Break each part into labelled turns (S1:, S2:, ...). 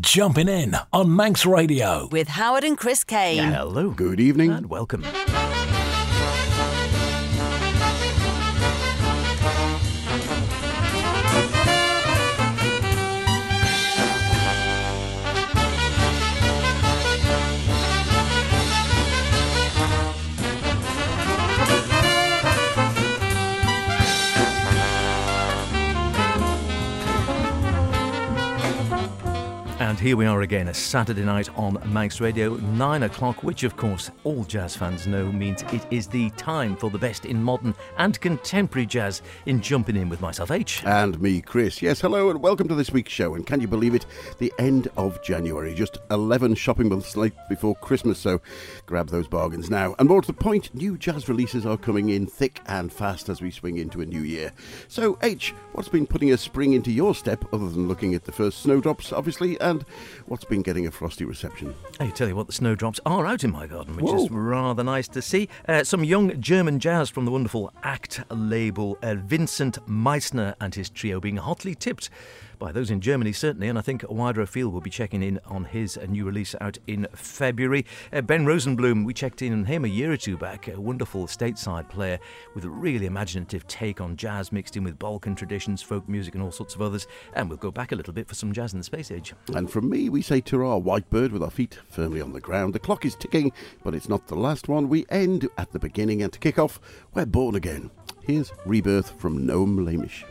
S1: Jumping in on Manx Radio.
S2: with Howard and Chris Kane.
S3: Hello.
S4: Good evening.
S3: And welcome. And here we are again, a Saturday night on Manx Radio, 9 o'clock, which of course all jazz fans know means it is the time for the best in modern and contemporary jazz in Jumping In with myself, H.
S4: And me, Chris. Yes, hello and welcome to this week's show. And can you believe it? The end of January, just 11 shopping months late before Christmas, so grab those bargains now. And more to the point, new jazz releases are coming in thick and fast as we swing into a new year. So, H, what's been putting a spring into your step other than looking at the first snowdrops, obviously, and what's been getting a frosty reception?
S3: I tell you what, the snowdrops are out in my garden, which
S4: Whoa.
S3: is rather nice to see. Uh, some young German jazz from the wonderful ACT label. Uh, Vincent Meissner and his trio being hotly tipped by those in Germany, certainly, and I think wider will be checking in on his new release out in February. Uh, ben Rosenblum, we checked in on him a year or two back, a wonderful stateside player with a really imaginative take on jazz mixed in with Balkan traditions, folk music, and all sorts of others. And we'll go back a little bit for some jazz in the space age.
S4: And from me, we say to our white bird with our feet firmly on the ground. The clock is ticking, but it's not the last one. We end at the beginning, and to kick off, we're born again. Here's Rebirth from Noam
S5: Lemish.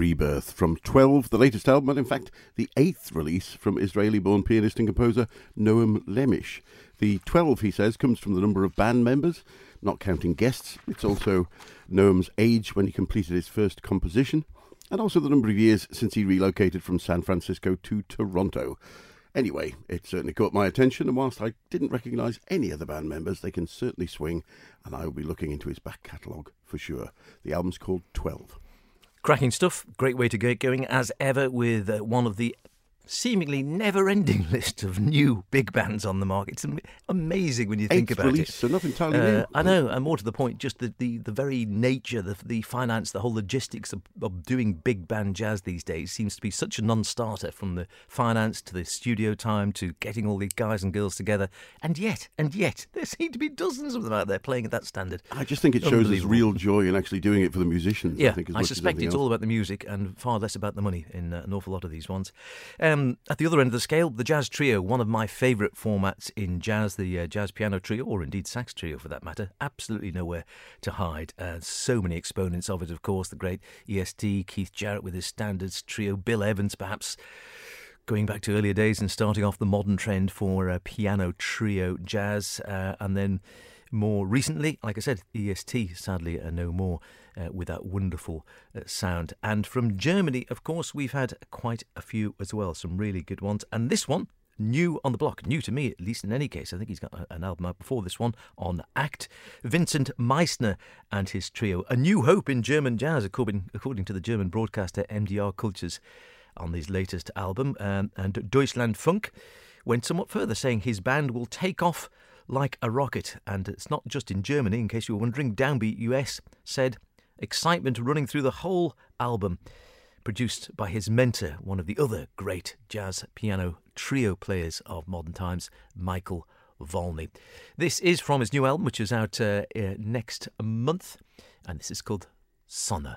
S4: Rebirth from 12, the latest album, and in fact, the eighth release from Israeli born pianist and composer Noam Lemish. The 12, he says, comes from the number of band members, not counting guests. It's also Noam's age when he completed his first composition, and also the number of years since he relocated from San Francisco to Toronto. Anyway, it certainly caught my attention, and whilst I didn't recognise any of the band members, they can certainly swing, and I will be looking into his back catalogue for sure. The album's called 12.
S3: Cracking stuff. Great way to get going, as ever, with uh, one of the seemingly never-ending list of new big bands on the market. It's amazing when you think
S4: Eighth
S3: about
S4: release,
S3: it.
S4: so not entirely
S3: Uh,
S4: new.
S3: I know, and more to the point, just the, the, the very nature, the, the finance, the whole logistics of, of doing big band jazz these days seems to be such a non-starter from the finance to the studio time to getting all the guys and girls together. And yet, and yet, there seem to be dozens of them out there playing at that standard.
S4: I just think it shows us real joy in actually doing it for the musicians.
S3: Yeah,
S4: I, think, as
S3: I, suspect it's
S4: else.
S3: all about the music and far less about the money in uh, an awful lot of these ones. Um, at the other end of the scale, the jazz trio, one of my favourite formats in jazz, the uh, jazz piano trio, or indeed sax trio for that matter, absolutely nowhere to hide. Uh, so many exponents of it, of course, the great EST, Keith Jarrett with his standards trio, Bill Evans perhaps going back to earlier days and starting off the modern trend for uh, piano trio jazz, uh, and then more recently, like I said, EST sadly uh, no more uh, with that wonderful uh, sound. And from Germany, of course, we've had quite a few as well, some really good ones. And this one, new on the block, new to me at least in any case. I think he's got a- an album out before this one on Act. Vincent Meissner and his trio, A New Hope in German Jazz, according, according to the German broadcaster MDR Cultures on his latest album. Um, and Deutschlandfunk went somewhat further, saying his band will take off like a rocket. And it's not just in Germany, in case you were wondering. Downbeat US said excitement running through the whole album. Produced by his mentor, one of the other great jazz piano trio players of modern times, Michael Wollny. This is from his new album, which is out uh, uh, next month, and this is called Sonne.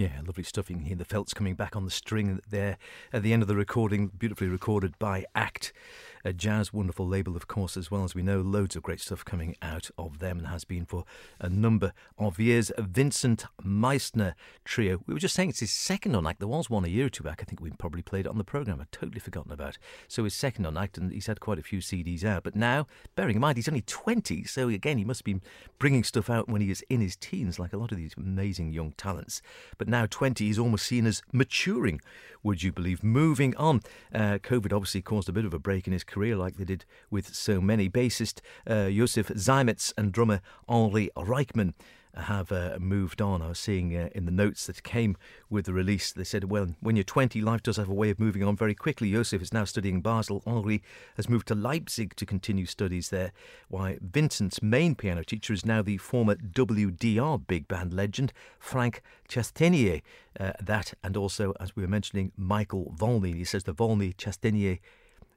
S3: Yeah, lovely stuff. You can hear the felts coming back on the string there at the end of the recording, beautifully recorded by Act a jazz wonderful label, of course, as well as we know. Loads of great stuff coming out of them and has been for a number of years. Vincent Meissner Trio. We were just saying it's his second on act. There was one a year or two back. I think we probably played it on the programme. I'd totally forgotten about. So his second on act, and he's had quite a few CDs out. But now, bearing in mind, he's only 20, so again, he must have been bringing stuff out when he was in his teens, like a lot of these amazing young talents. But now 20 he's almost seen as maturing, would you believe? Moving on. Uh, COVID obviously caused a bit of a break in his career, like they did with so many. Bassist uh, Josef Zeimetz and drummer Henri Reichmann have uh, moved on. I was seeing uh, in the notes that came with the release, they said, well, when you're 20, life does have a way of moving on very quickly. Josef is now studying Basel. Henri has moved to Leipzig to continue studies there, Why, Vincent's main piano teacher is now the former WDR big band legend, Frank Chastenier. Uh, that, and also, as we were mentioning, Michael Wollny. He says the Wollny Chastenier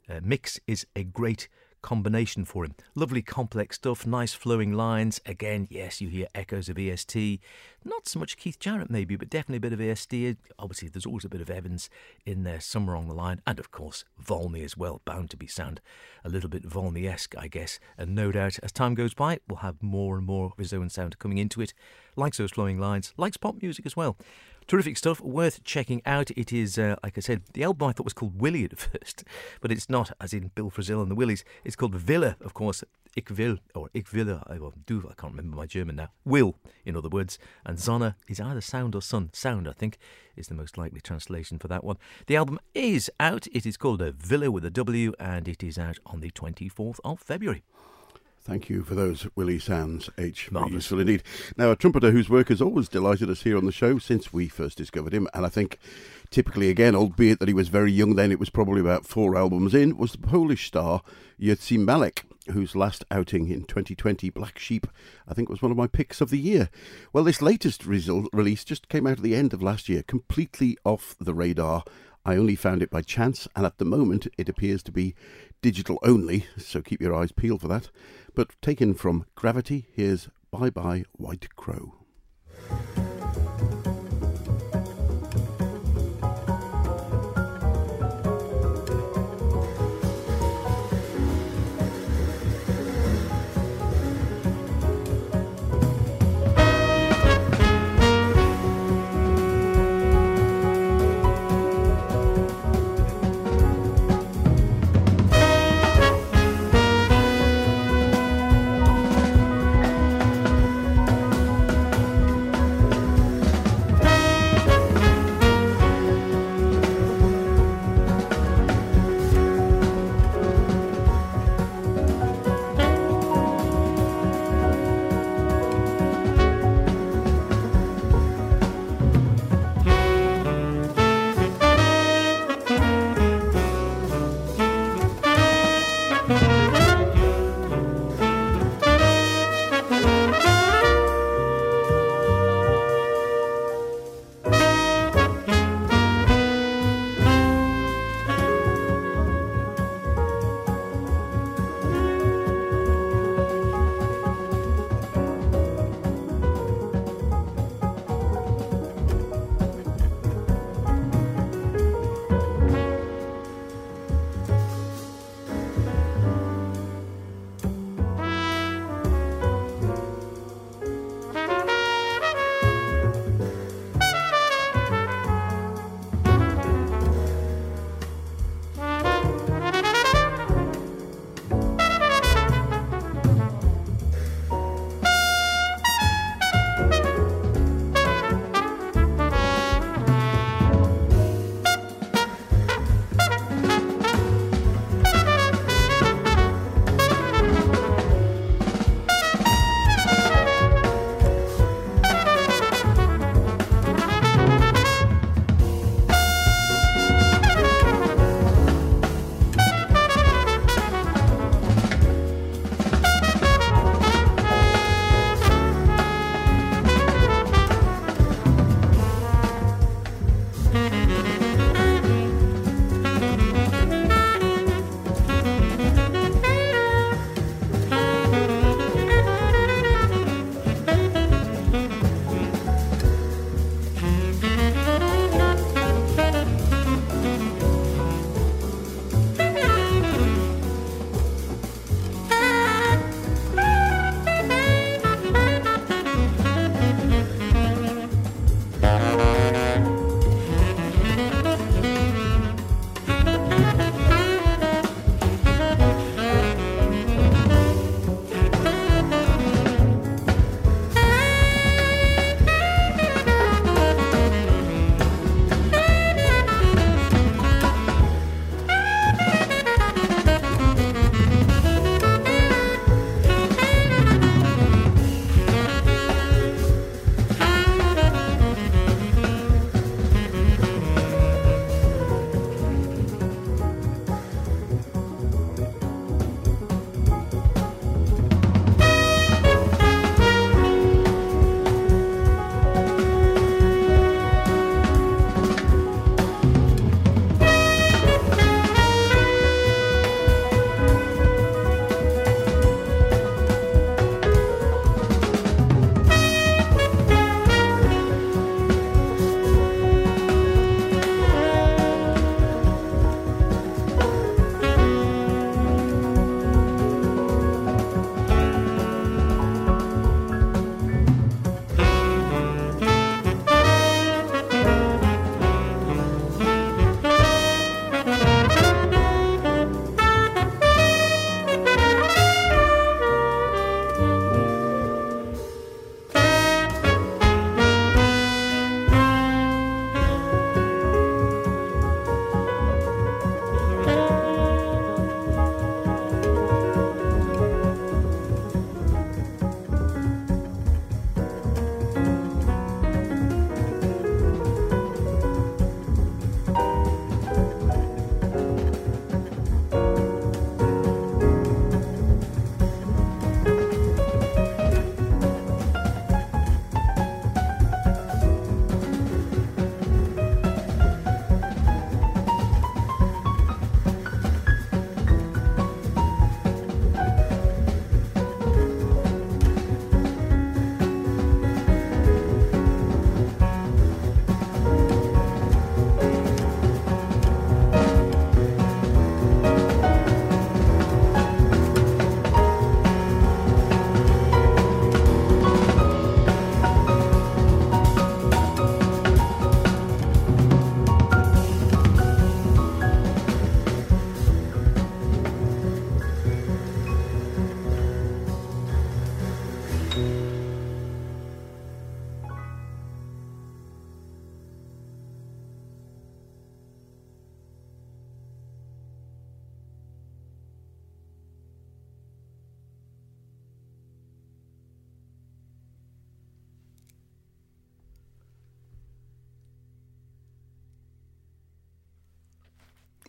S3: uh, mix is a great combination for him. Lovely complex stuff, nice flowing lines. Again, yes, you hear echoes of EST. Not so much Keith Jarrett, maybe, but definitely a bit of EST. Obviously, there's always a bit of Evans in there somewhere along the line. And of course, Wollny as well, bound to be sound a little bit Wollny esque, I guess. And no doubt, as time goes by, we'll have more and more of his own sound coming into it. Likes those flowing lines, likes pop music as well. Terrific stuff, worth checking out. It is, uh, like I said, the album I thought was called Willie at first, but it's not, as in Bill Frisell and the Willies. It's called Villa, of course. Ik will, or Ik will, I will do, I can't remember my German now. Will, in other words. And Sonne is either sound or sun. Sound, I think, is the most likely translation for that one. The album is out. It is called a Villa with a W, and it is out on the 24th of February.
S4: Thank you for those Willie Sands H. Marvellous. Useful indeed. Now, a trumpeter whose work has always delighted us here on the show since we first discovered him, and I think typically, again, albeit that he was very young then, it was probably about four albums in, was the Polish star Jerzy Malek, whose last outing in 2020, Black Sheep, I think was one of my picks of the year. Well, this latest result, release just came out at the end of last year, completely off the radar. I only found it by chance, and at the moment it appears to be digital only, so keep your eyes peeled for that. But taken from Gravity, here's Bye Bye White Crow.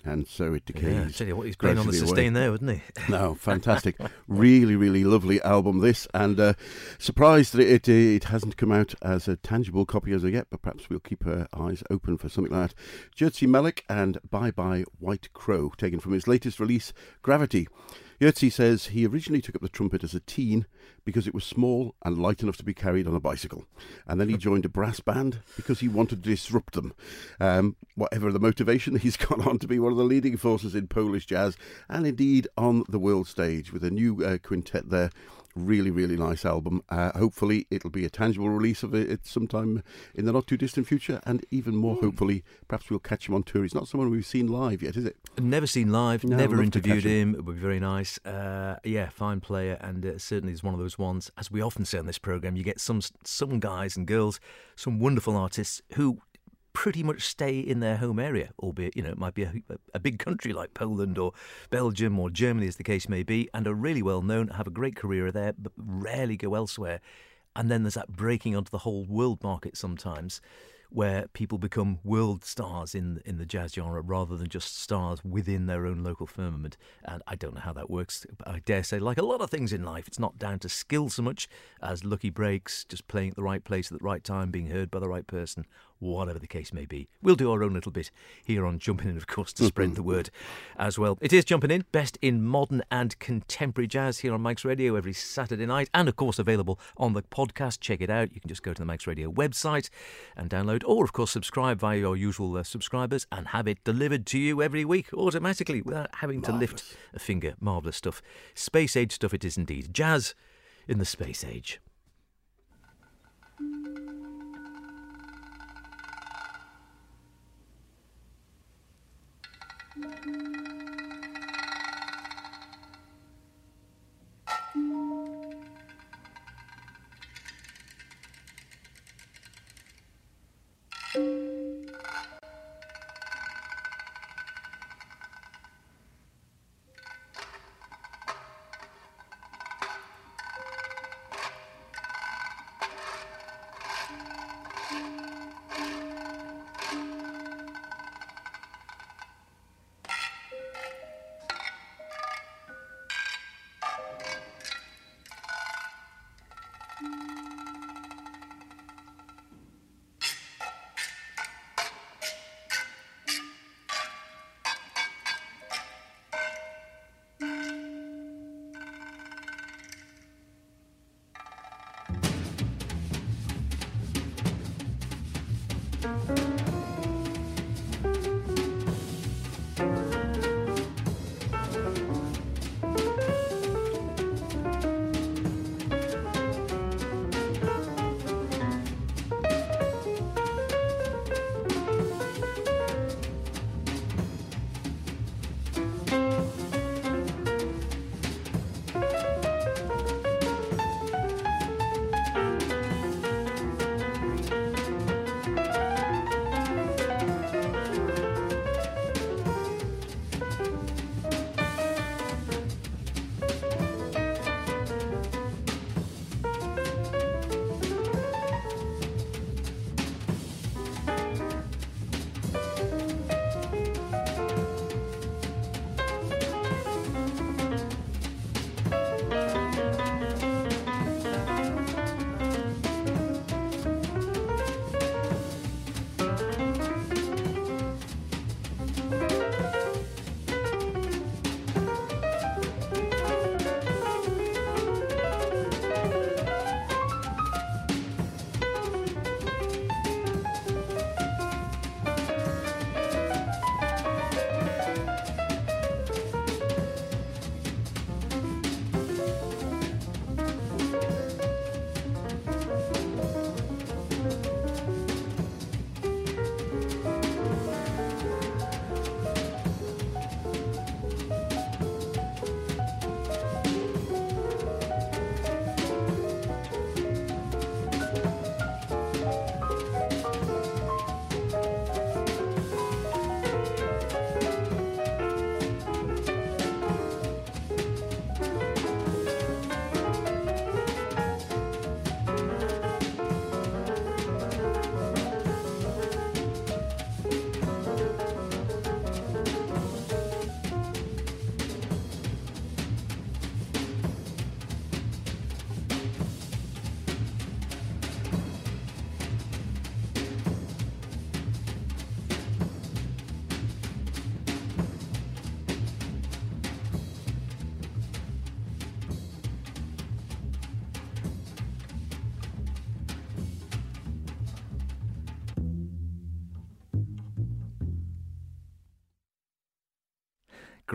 S4: And so it decays.
S3: Yeah, tell you what, he's playing on the
S4: gradually away.
S3: sustain there, wouldn't he?
S4: No, fantastic. really, really lovely album, this. And uh, surprised that it, it hasn't come out as a tangible copy as of yet, but perhaps we'll keep our eyes open for something like that. Jerzy Malek and Bye Bye White Crow, taken from his latest release, Gravity. Jerzy says he originally took up the trumpet as a teen because it was small and light enough to be carried on a bicycle. And then he joined a brass band because he wanted to disrupt them. Um, whatever the motivation, he's gone on to be one of the leading forces in Polish jazz and indeed on the world stage with a new uh, quintet there. Really, really nice album. Uh, hopefully, it'll be a tangible release of it sometime in the not too distant future. And even more, hopefully, perhaps we'll catch him on tour. He's not someone we've seen live yet, is it?
S3: Never seen live,
S4: No,
S3: never interviewed
S4: catch
S3: him. It would be very nice. Uh, yeah, fine player, and uh, certainly is one of those ones. As we often say on this program, you get some some guys and girls, some wonderful artists who pretty much stay in their home area, albeit you know it might be a, a big country like Poland or Belgium or Germany, as the case may be, and are really well known, have a great career there, but rarely go elsewhere. And then there's that breaking onto the whole world market sometimes where people become world stars in in the jazz genre rather than just stars within their own local firmament. And I don't know how that works. But I dare say, like a lot of things in life, it's not down to skill so much as lucky breaks, just playing at the right place at the right time, being heard by the right person, whatever the case may be. We'll do our own little bit here on Jumping In, of course, to spread mm-hmm. the word as well. It is Jumping In, best in modern and contemporary jazz here on Manx Radio every Saturday night, and of course available on the podcast. Check it out. You can just go to the Manx Radio website and download, or of course subscribe via your usual uh, subscribers and have it delivered to you every week automatically without having Marvellous. to lift a finger. Marvellous stuff. Space age stuff it is indeed. Jazz in the space age.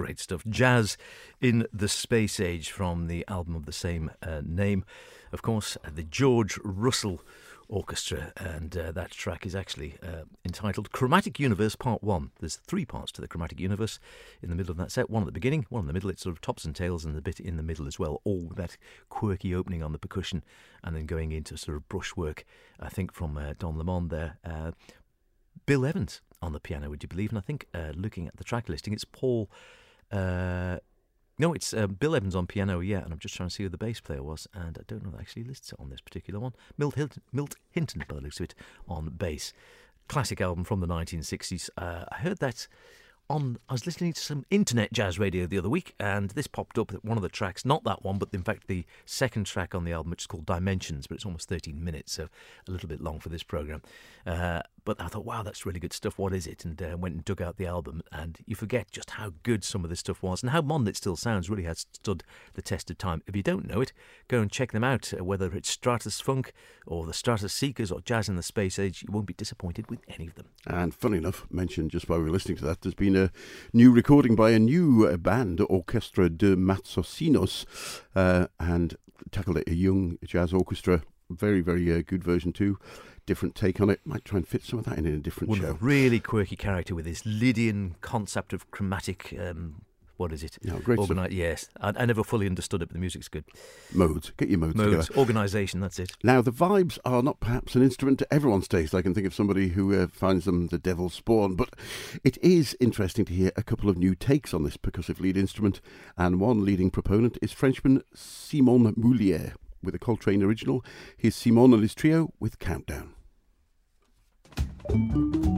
S3: Great stuff. Jazz in the Space Age from the album of the same uh, name. Of course, uh, the George Russell Orchestra, and uh, that track is actually uh, entitled Chromatic Universe Part 1. There's three parts to the Chromatic Universe in the middle of that set one at the beginning, one in the middle, it's sort of tops and tails, and a bit in the middle as well, all with that quirky opening on the percussion, and then going into sort of brushwork, I think, from uh, Don Lamond there. Uh, Bill Evans on the piano, would you believe? And I think uh, looking at the track listing, it's Paul. Uh, no, it's uh, Bill Evans on piano, yeah, and I'm just trying to see who the bass player was, and I don't know that actually lists it on this particular one. Milt, Hilton, Milt Hinton, by the looks of it, on bass. Classic album from the 1960s. Uh, I heard that on. I was listening to some internet jazz radio the other week, and this popped up one of the tracks. Not that one, but in fact the second track on the album, which is called Dimensions, but it's almost 13 minutes, so a little bit long for this program. Uh, but I thought, wow, that's really good stuff. What is it? And uh, went and dug out the album, and you forget just how good some of this stuff was and how modern it still sounds. Really has stood the test of time. If you don't know it, go and check them out. Uh, whether it's Stratusphunk or the Stratus Seekers or Jazz in the Space Age, you won't be disappointed with any of them.
S4: And funny enough, mentioned just while we were listening to that, there's been a new recording by a new uh, band, Orchestra de Matosinhos, uh, and tackled it a young jazz orchestra. Very, very uh, good version too different take on it. Might try and fit some of that in in a different
S3: One
S4: show.
S3: really quirky character with this Lydian concept of chromatic. Um, what is it?
S4: Yeah, great.
S3: Organi- yes, I, I never fully understood it, but the music's good.
S4: Modes. Get your modes,
S3: Modes,
S4: together.
S3: organisation, that's it.
S4: Now, the vibes are not perhaps an instrument to everyone's taste. I can think of somebody who uh, finds them the devil's spawn, but it is interesting to hear a couple of new takes on this percussive lead instrument, and one leading proponent is Frenchman Simon Moullier. With a Coltrane original, here's Simon and his trio with Countdown.
S3: Thank you.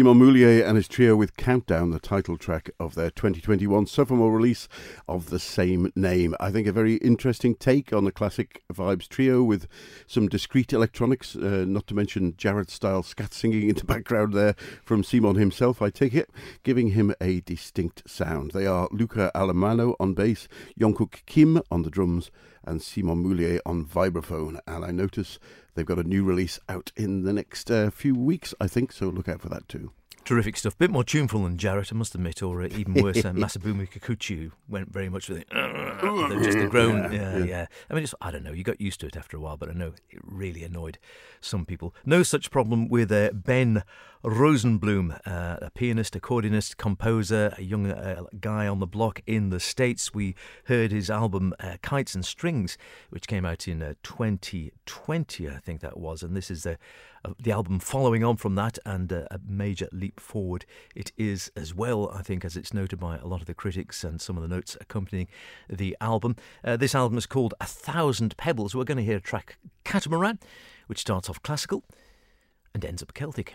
S4: Simon Moullier and his trio with Countdown, the title track of their 2021 sophomore release of the same name. I think a very interesting take on the classic vibes trio with some discreet electronics, uh, not to mention Jarrett style scat singing in the background there from Simon himself, I take it, giving him a distinct sound. They are Luca Alemanno on bass, Jongkuk Kim on the drums, and Simon Moullier on vibraphone. And I notice they've got a new release out in the next uh, few weeks, I think, so look out for that too.
S3: Terrific stuff. Bit more tuneful than Jarrett, I must admit, or uh, even worse, uh, Masabumi Kikuchi went very much with it. just the groan. Yeah, yeah, yeah. I mean, it's, I don't know. You got used to it after a while, but I know it really annoyed some people. No such problem with uh, Ben Rosenblum, uh, a pianist, accordionist, composer, a young uh, guy on the block in the States. We heard his album uh, Kites and Strings, which came out in 2020, I think that was, and this is the the album following on from that and uh, a major leap forward it is as well, I think, as it's noted by a lot of the critics and some of the notes accompanying the album. Uh, this album is called A Thousand Pebbles. We're going to hear a track, Catamaran, which starts off classical and ends up Celtic.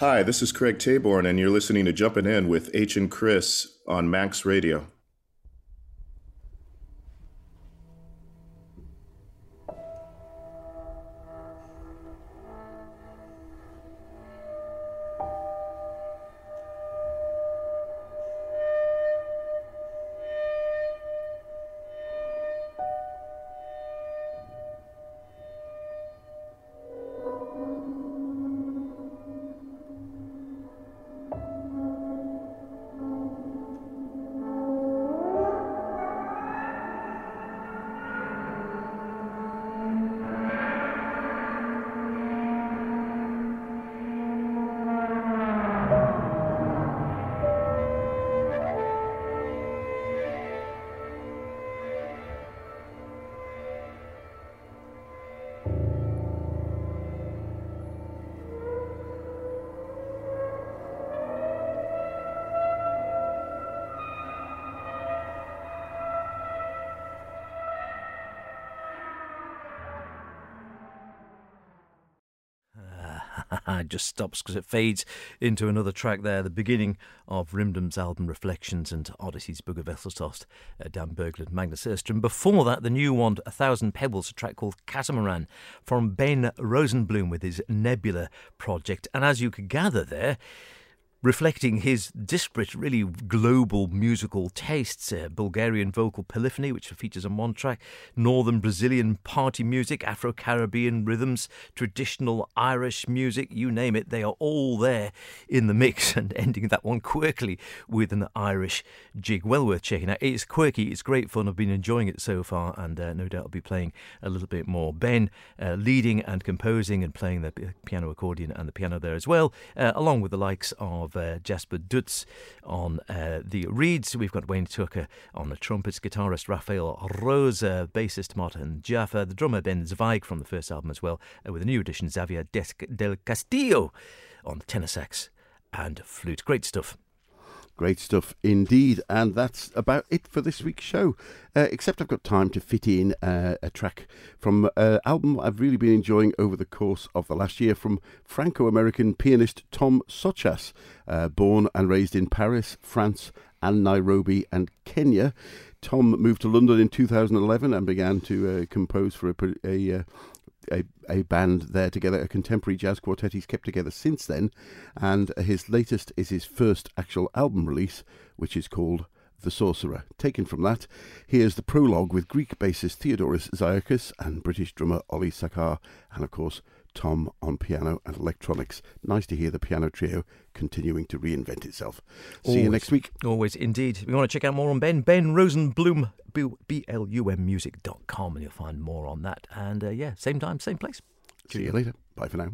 S2: Hi, this is Craig Taborn, and you're listening to Jumpin' In with H and Chris on Manx Radio.
S3: It just stops because it fades into another track there, the beginning of Rymden's album Reflections and Odyssey's Bugge Wesseltoft, uh, Dan Berglund, Magnus Öström. Before that, the new one, A Thousand Pebbles, a track called Catamaran from Ben Rosenblum with his Nebula project. And as you could gather there, reflecting his disparate, really global musical tastes. Uh, Bulgarian vocal polyphony, which features on one track, northern Brazilian party music, Afro Caribbean rhythms, traditional Irish music, you name it, they are all there in the mix, and ending that one quirkily with an Irish jig. Well worth checking out. It's quirky, it's great fun. I've been enjoying it so far, and uh, no doubt I'll be playing a little bit more. Ben uh, leading and composing and playing the piano accordion and the piano there as well, uh, along with the likes of of uh, Jasper Dutz on uh, the reeds. We've got Wayne Tucker on the trumpets, guitarist Rafael Rosa, bassist Martin Jaffa, the drummer Ben Zweig from the first album as well, uh, with a new addition Xavier Del Castillo on tenor sax and flute. Great stuff.
S4: Great stuff indeed. And that's about it for this week's show. Uh, except I've got time to fit in uh, a track from an uh, album I've really been enjoying over the course of the last year from Franco American pianist Tom Sochas, uh, born and raised in Paris, France, and Nairobi and Kenya. Tom moved to London in 2011 and began to uh, compose for a, a, uh, a, a band there together, a contemporary jazz quartet he's kept together since then. And his latest is his first actual album release, which is called The Sorcerer. Taken from that, here's the prologue with Greek bassist Theodoros Zaiokas and British drummer Ollie Sakar, and of course, Tom on piano and electronics. Nice to hear the piano trio continuing to reinvent itself. See
S3: always,
S4: you next week.
S3: Always, indeed. If you want to check out more on Ben, Ben Rosenblum, B-L-U-M music.com, and you'll find more on that. And uh, yeah, same time, same place.
S4: See you later. Bye for now.